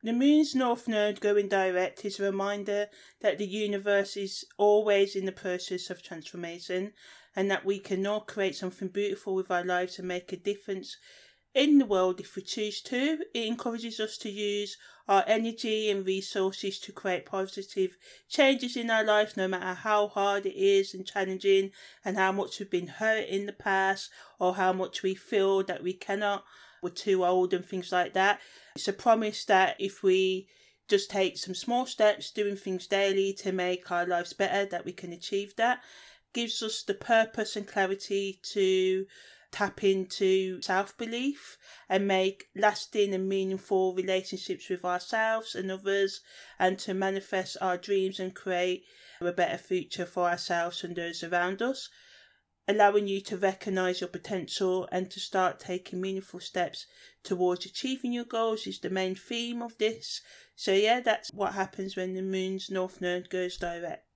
The moon's north node going direct is a reminder that the universe is always in the process of transformation and that we can all create something beautiful with our lives and make a difference in the world if we choose to. It encourages us to use our energy and resources to create positive changes in our life, no matter how hard it is and challenging, and how much we've been hurt in the past, or how much we feel that we cannot, we're too old, and things like that. It's a promise that if we just take some small steps, doing things daily to make our lives better, that we can achieve that. Gives us the purpose and clarity to tap into self belief and make lasting and meaningful relationships with ourselves and others, and to manifest our dreams and create a better future for ourselves and those around us allowing you to recognize your potential and to start taking meaningful steps towards achieving your goals is the main theme of this. So, yeah, that's what happens when the moon's north node goes direct.